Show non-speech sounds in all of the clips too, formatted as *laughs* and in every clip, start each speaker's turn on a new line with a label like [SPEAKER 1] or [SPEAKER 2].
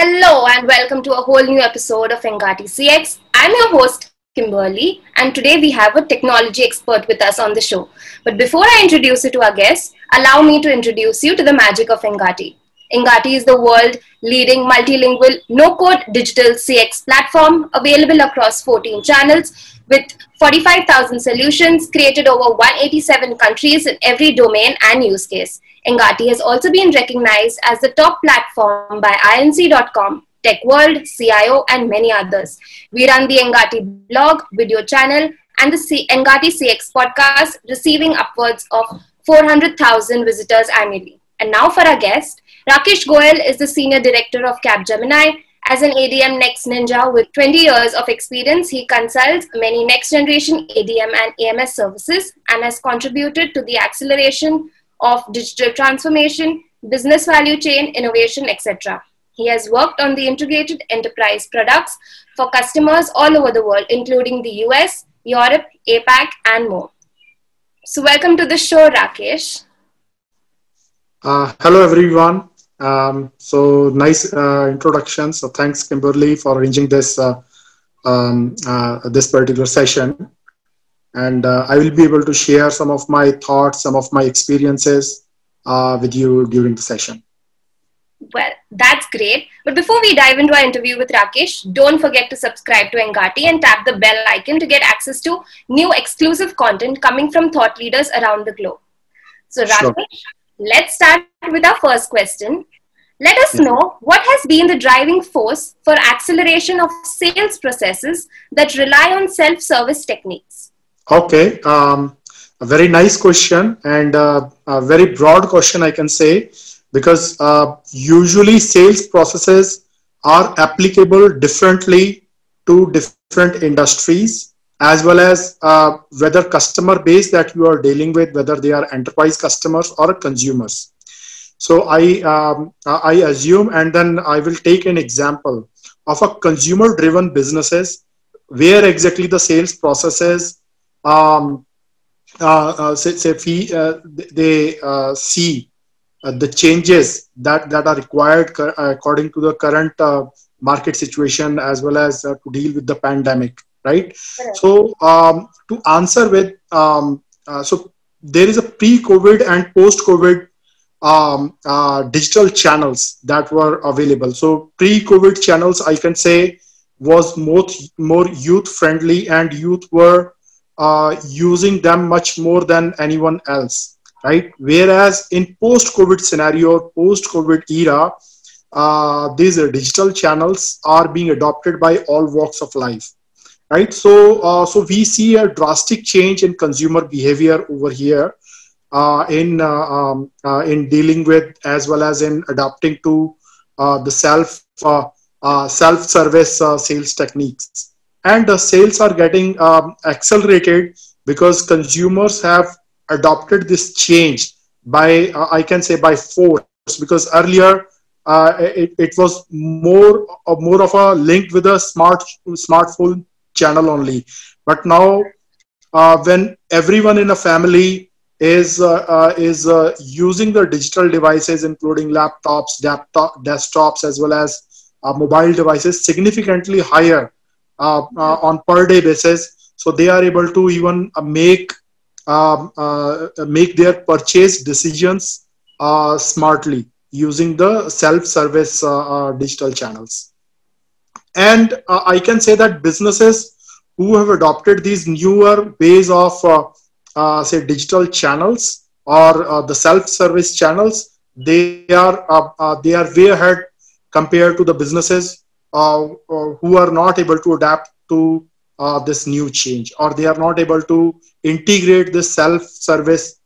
[SPEAKER 1] Hello and welcome to a whole new episode of Engati CX. I'm your host Kimberly and today we have a technology expert with us on the show. But before I introduce you to our guest, allow me to introduce you to the magic of Engati. Engati is the world leading multilingual no-code digital CX platform available across 14 channels with 45,000 solutions created over 187 countries in every domain and use case. Engati has also been recognized as the top platform by INC.com, TechWorld, CIO, and many others. We run the Engati blog, video channel, and the Engati CX podcast, receiving upwards of 400,000 visitors annually. And now for our guest, Rakesh Goel is the Senior Director of Capgemini. As an ADM Next Ninja with 20 years of experience, he consults many next generation ADM and AMS services and has contributed to the acceleration of digital transformation, business value chain, innovation, etc. He has worked on the integrated enterprise products for customers all over the world, including the US, Europe, APAC, and more. So, welcome to the show, Rakesh.
[SPEAKER 2] Uh, hello, everyone. Um, so, nice uh, introduction. So, thanks, Kimberly, for arranging this uh, um, uh, this particular session and uh, I will be able to share some of my thoughts, some of my experiences uh, with you during the session.
[SPEAKER 1] Well, that's great. But before we dive into our interview with Rakesh, don't forget to subscribe to Engati and tap the bell icon to get access to new exclusive content coming from thought leaders around the globe. So, Rakesh, sure. Let's start with our first question. Let us know what has been the driving force for acceleration of sales processes that rely on self service techniques.
[SPEAKER 2] Okay, um, a very nice question and uh, a very broad question, I can say, because uh, usually sales processes are applicable differently to different industries as well as uh, whether customer base that you are dealing with, whether they are enterprise customers or consumers. So I, um, I assume, and then I will take an example of a consumer driven businesses where exactly the sales processes um, uh, uh, say, say fee, uh, they uh, see uh, the changes that, that are required according to the current market situation as well as to deal with the pandemic, right? So um, to answer with, um, so there is a pre-COVID and post-COVID um, uh, digital channels that were available. So pre-COVID channels, I can say, was more more youth friendly, and youth were uh, using them much more than anyone else, right? Whereas in post-COVID scenario, post-COVID era, uh, these digital channels are being adopted by all walks of life, right? So, uh, so we see a drastic change in consumer behavior over here. Uh, in uh, um, uh, in dealing with as well as in adapting to the self self service sales techniques and the sales are getting um, accelerated because consumers have adopted this change by uh, i can say by force because earlier uh, it, it was more uh, more of a link with a smart smartphone channel only but now uh, when everyone in a family is uh, uh, is using the digital devices including laptops laptop desktops as well as mobile devices significantly higher uh, uh, on per day basis. So they are able to even uh, make um, make their purchase decisions smartly using the self-service digital channels. And I can say that businesses who have adopted these newer ways of uh, say digital channels or uh, the self-service channels they are uh, they are way ahead compared to the businesses uh, uh, who are not able to adapt to uh, this new change or they are not able to integrate the self-service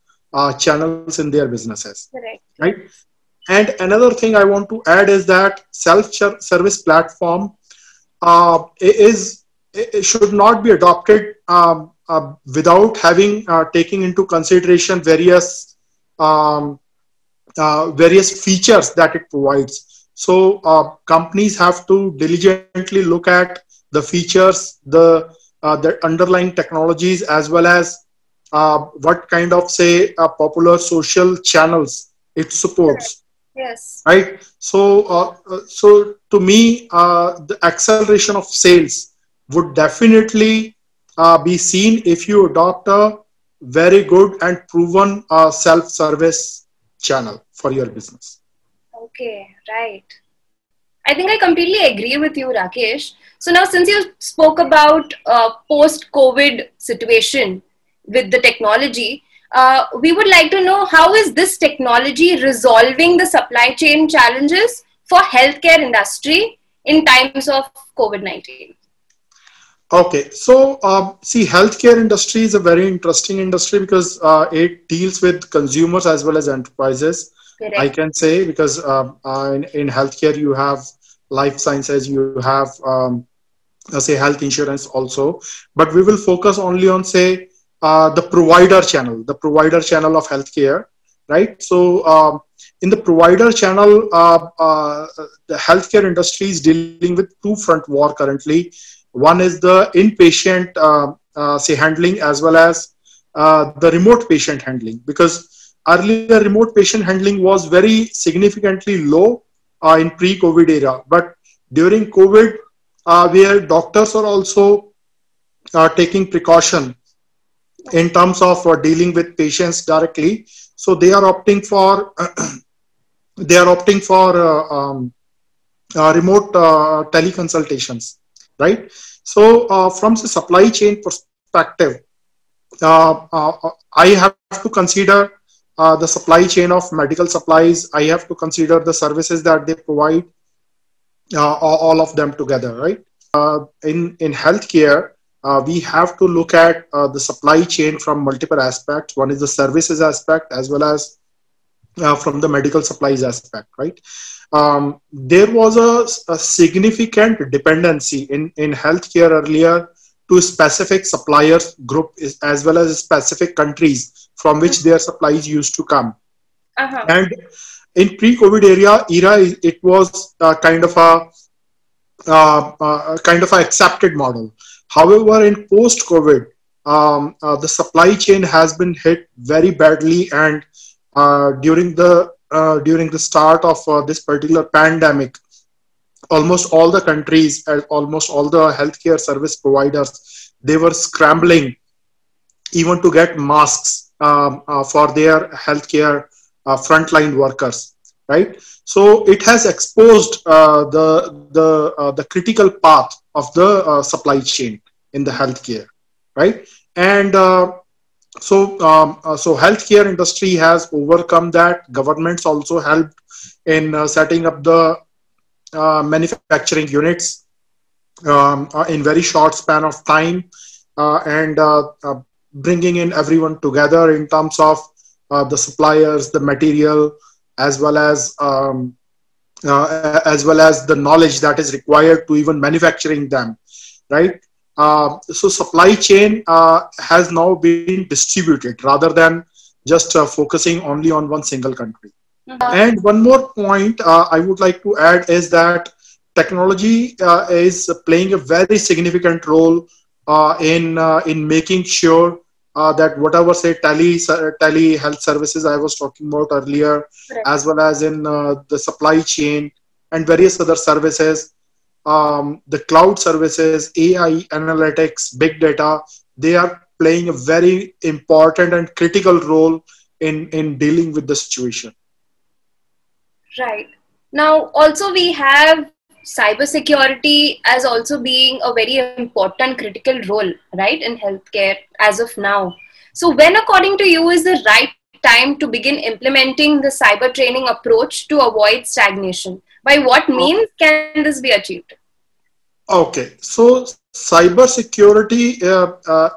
[SPEAKER 2] channels in their businesses
[SPEAKER 1] Correct.
[SPEAKER 2] right and another thing i want to add is that self-service platform uh, is should not be adopted um, uh, without having uh, taking into consideration various um, various features that it provides so uh, companies have to diligently look at the features, the uh, the underlying technologies, as well as uh, what kind of say uh, popular social channels it supports.
[SPEAKER 1] Yes.
[SPEAKER 2] Right. So, uh, uh, so to me, uh, the acceleration of sales would definitely uh, be seen if you adopt a very good and proven uh, self-service channel for your business.
[SPEAKER 1] Okay, right. I think I completely agree with you, Rakesh. So now, since you spoke about uh, post-COVID situation with the technology, uh, we would like to know how is this technology resolving the supply chain challenges for healthcare industry in times of COVID-19?
[SPEAKER 2] Okay, so um, see, healthcare industry is a very interesting industry because uh, it deals with consumers as well as enterprises. Correct. I can say because um, uh, in, in healthcare you have life sciences, you have um, uh, say health insurance also, but we will focus only on say uh, the provider channel, the provider channel of healthcare, right? So um, in the provider channel, uh, uh, the healthcare industry is dealing with two front war currently. One is the inpatient say handling as well as the remote patient handling because earlier remote patient handling was very significantly low uh, in pre-COVID era. But during COVID, uh, where doctors are also uh, taking precaution in terms of uh, dealing with patients directly, so they are opting for *clears throat* they are opting for uh, um, uh, remote teleconsultations, right? So from the supply chain perspective, I have to consider uh, the supply chain of medical supplies. I have to consider the services that they provide, uh, all of them together, right? Uh, in in healthcare, uh, we have to look at uh, the supply chain from multiple aspects. One is the services aspect as well as uh, from the medical supplies aspect, right? Um, there was a, a significant dependency in in healthcare earlier to specific suppliers group as well as specific countries from which their supplies used to come. Uh-huh. And in pre-COVID area era, it was uh, kind of a uh, uh, kind of a accepted model. However, in post-COVID, um, uh, the supply chain has been hit very badly, and uh, during the uh, during the start of this particular pandemic, almost all the countries, almost all the healthcare service providers, they were scrambling even to get masks um, uh, for their healthcare uh, frontline workers, right? So it has exposed uh, the the uh, the critical path of the uh, supply chain in the healthcare, right? And uh, so um, so healthcare industry has overcome that. Governments also helped in setting up the manufacturing units um, in very short span of time, and bringing in everyone together in terms of uh, the suppliers, the material, as well as um, uh, as well as the knowledge that is required to even manufacturing them, right? Uh, so supply chain uh, has now been distributed rather than just uh, focusing only on one single country. Mm-hmm. And one more point uh, I would like to add is that technology is playing a very significant role in in making sure uh, that whatever say tele tele health services I was talking about earlier, right. as well as in uh, the supply chain and various other services, um, the cloud services, AI analytics, big data, they are playing a very important and critical role in in dealing with the situation.
[SPEAKER 1] Right now, also we have cybersecurity as also being a very important critical role, right, in healthcare as of now. So, when, according to you, is the right time to begin implementing the cyber training approach to avoid stagnation? By what means can this be achieved?
[SPEAKER 2] Okay, so cybersecurity uh, uh,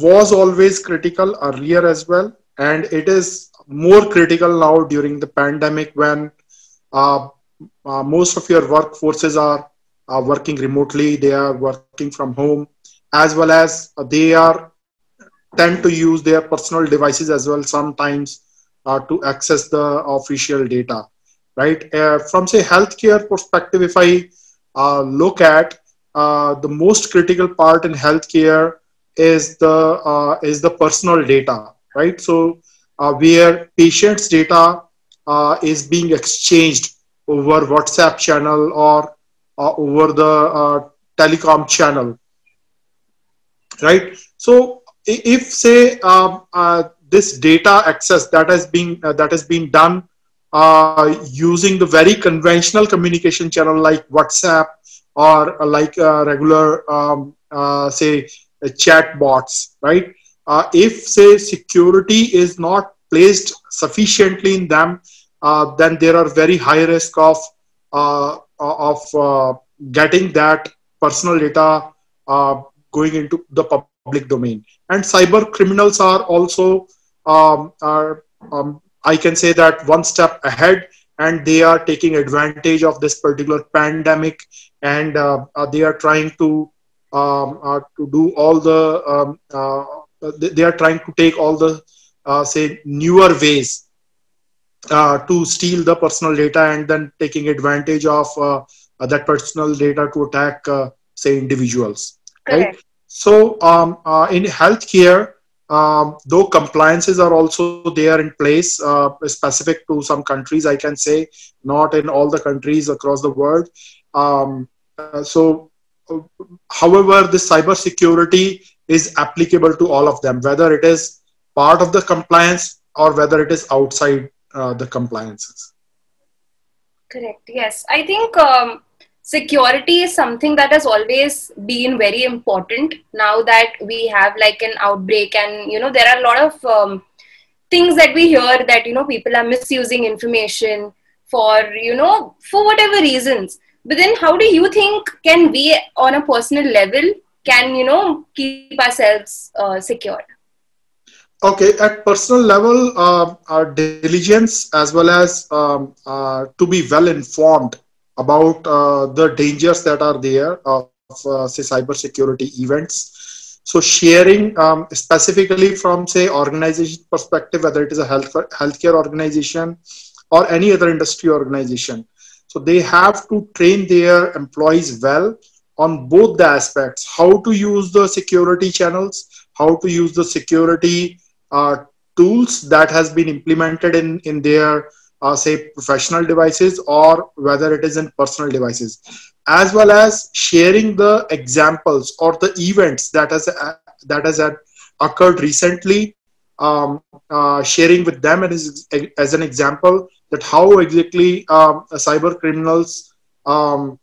[SPEAKER 2] was always critical earlier as well, and it is more critical now during the pandemic when uh, uh, most of your workforces are uh, working remotely they are working from home as well as they are tend to use their personal devices as well sometimes uh, to access the official data right uh, from say healthcare perspective if i uh, look at uh, the most critical part in healthcare is the is the personal data right so where patients data uh, is being exchanged over WhatsApp channel or uh, over the uh, telecom channel, right? So if say um, uh, this data access that has been uh, that has been done uh, using the very conventional communication channel like WhatsApp or like regular um, say chat bots, right? if say security is not placed sufficiently in them, uh, then there are very high risk of uh, of uh, getting that personal data going into the public domain. And cyber criminals are also um, are um, I can say that one step ahead and they are taking advantage of this particular pandemic and uh, uh, they are trying to um, uh, to do all the um, they, they, are trying to take all the say newer ways uh, to steal the personal data and then taking advantage of uh, uh that personal data to attack, uh, say, individuals. Correct. Right. So, um, uh, in healthcare, um, though compliances are also there in place, specific to some countries, I can say, not in all the countries across the world. Um, so, however, the cyber security is applicable to all of them, whether it is part of the compliance or whether it is outside uh, the compliances.
[SPEAKER 1] Correct. Yes, I think um, security is something that has always been very important. Now that we have like an outbreak, and you know there are a lot of um, things that we hear that you know people are misusing information for you know for whatever reasons. But then, how do you think can we, on a personal level, can you know keep ourselves uh, secure?
[SPEAKER 2] Okay, at personal level, uh, our diligence as well as um, uh, to be well informed about uh, the dangers that are there of, uh, say, cybersecurity events. So sharing um, specifically from, say, organization perspective, whether it is a health healthcare organization or any other industry organization. So they have to train their employees well on both the aspects, how to use the security channels, how to use the security uh, tools that has been implemented in in their uh, say professional devices or whether it is in personal devices as well as sharing the examples or the events that has that has occurred recently um, uh, sharing with them as, as an example that how exactly um, cyber criminals um,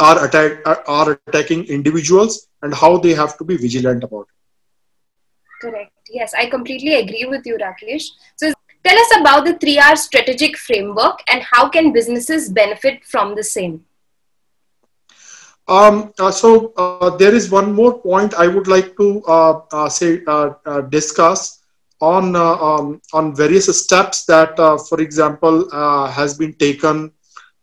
[SPEAKER 2] are, attack, are attacking individuals and how they have to be vigilant about it.
[SPEAKER 1] Correct. Yes, I completely agree with you, Rakesh. So, tell us about the 3R strategic framework and how can businesses benefit from the same?
[SPEAKER 2] Um, uh, so, uh, there is one more point I would like to uh, uh say uh, uh, discuss on um, on various steps that, for example, has been taken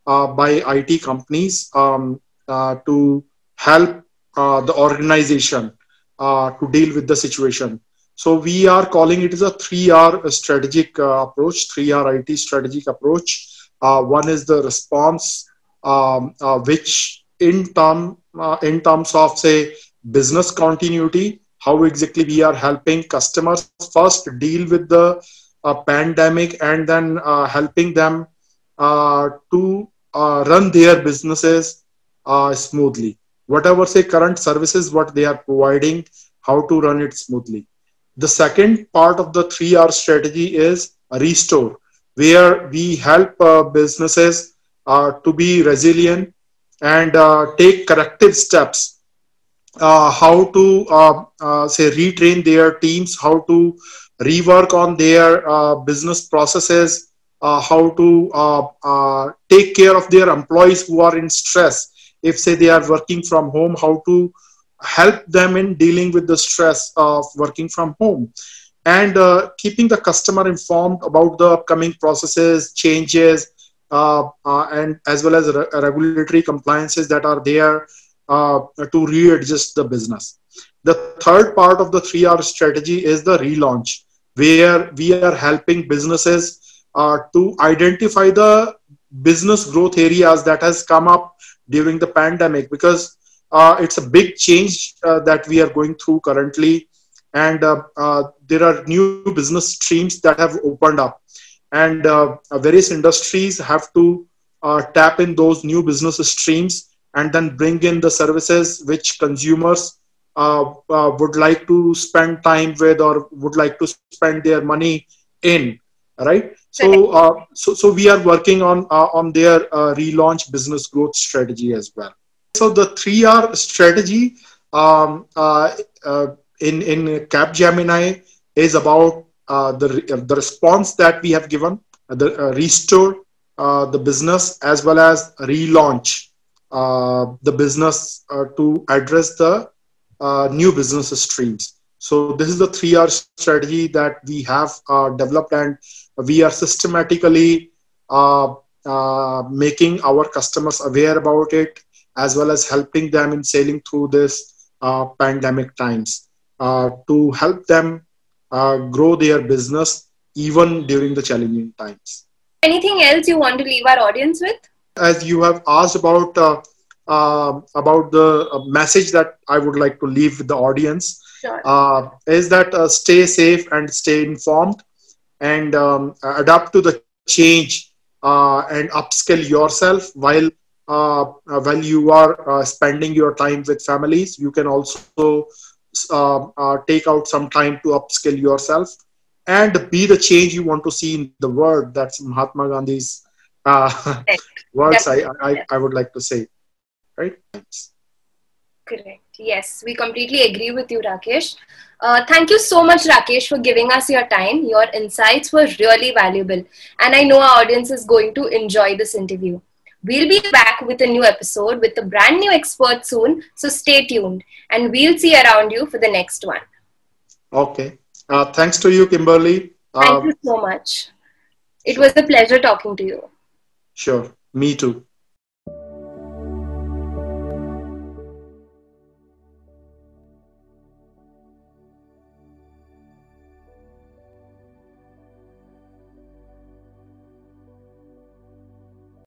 [SPEAKER 2] by IT companies um, to help the organization to deal with the situation. So we are calling it as a 3R strategic uh, approach, 3R IT strategic approach. Uh, one is the response, um, uh, which in term uh, in terms of say business continuity, how exactly we are helping customers first deal with the uh, pandemic and then uh, helping them to run their businesses smoothly. Whatever say current services, what they are providing, how to run it smoothly the second part of the 3R strategy is restore, where we help uh, businesses uh, to be resilient and uh, take corrective steps. Uh, how to uh, uh, say retrain their teams, how to rework on their business processes, how to take care of their employees who are in stress. If say they are working from home, how to help them in dealing with the stress of working from home. And uh, keeping the customer informed about the upcoming processes changes uh, uh, and as well as re- regulatory compliances that are there uh, to readjust the business. The third part of the 3r strategy is the relaunch where we are helping businesses uh, to identify the business growth areas that has come up during the pandemic. Because it's a big change uh, that we are going through currently. And uh, uh, there are new business streams that have opened up. And uh, various industries have to uh, tap in those new business streams and then bring in the services which consumers uh, uh, would like to spend time with or would like to spend their money in right? So uh, so so we are working on uh, on their uh, relaunch business growth strategy as well so the 3r strategy um, uh, in in capgemini is about the the response that we have given the restore the business as well as relaunch the business to address the uh, new business streams. So this is the 3R strategy that we have uh, developed and we are systematically uh, uh, making our customers aware about it as well as helping them in sailing through this uh, pandemic times uh, to help them grow their business even during the challenging times.
[SPEAKER 1] Anything else you want to leave our audience with?
[SPEAKER 2] As you have asked about uh, about the uh, message that I would like to leave with the audience sure. uh, is that uh, stay safe and stay informed and um, adapt to the change uh, and upskill yourself while uh, Uh, uh, while you are uh, spending your time with families. You can also take out some time to upskill yourself and be the change you want to see in the world. That's Mahatma Gandhi's *laughs* words. I, I, I would like to say right?
[SPEAKER 1] Correct. Yes, we completely agree with you, Rakesh. Uh, thank you so much, Rakesh, for giving us your time. Your insights were really valuable, and I know our audience is going to enjoy this interview. We'll be back with a new episode with a brand new expert soon, so stay tuned, and we'll see around you for the next one.
[SPEAKER 2] Okay. Uh, thanks to you, Kimberly.
[SPEAKER 1] Thank uh, you so much. It was a pleasure talking to you.
[SPEAKER 2] Sure. Me too.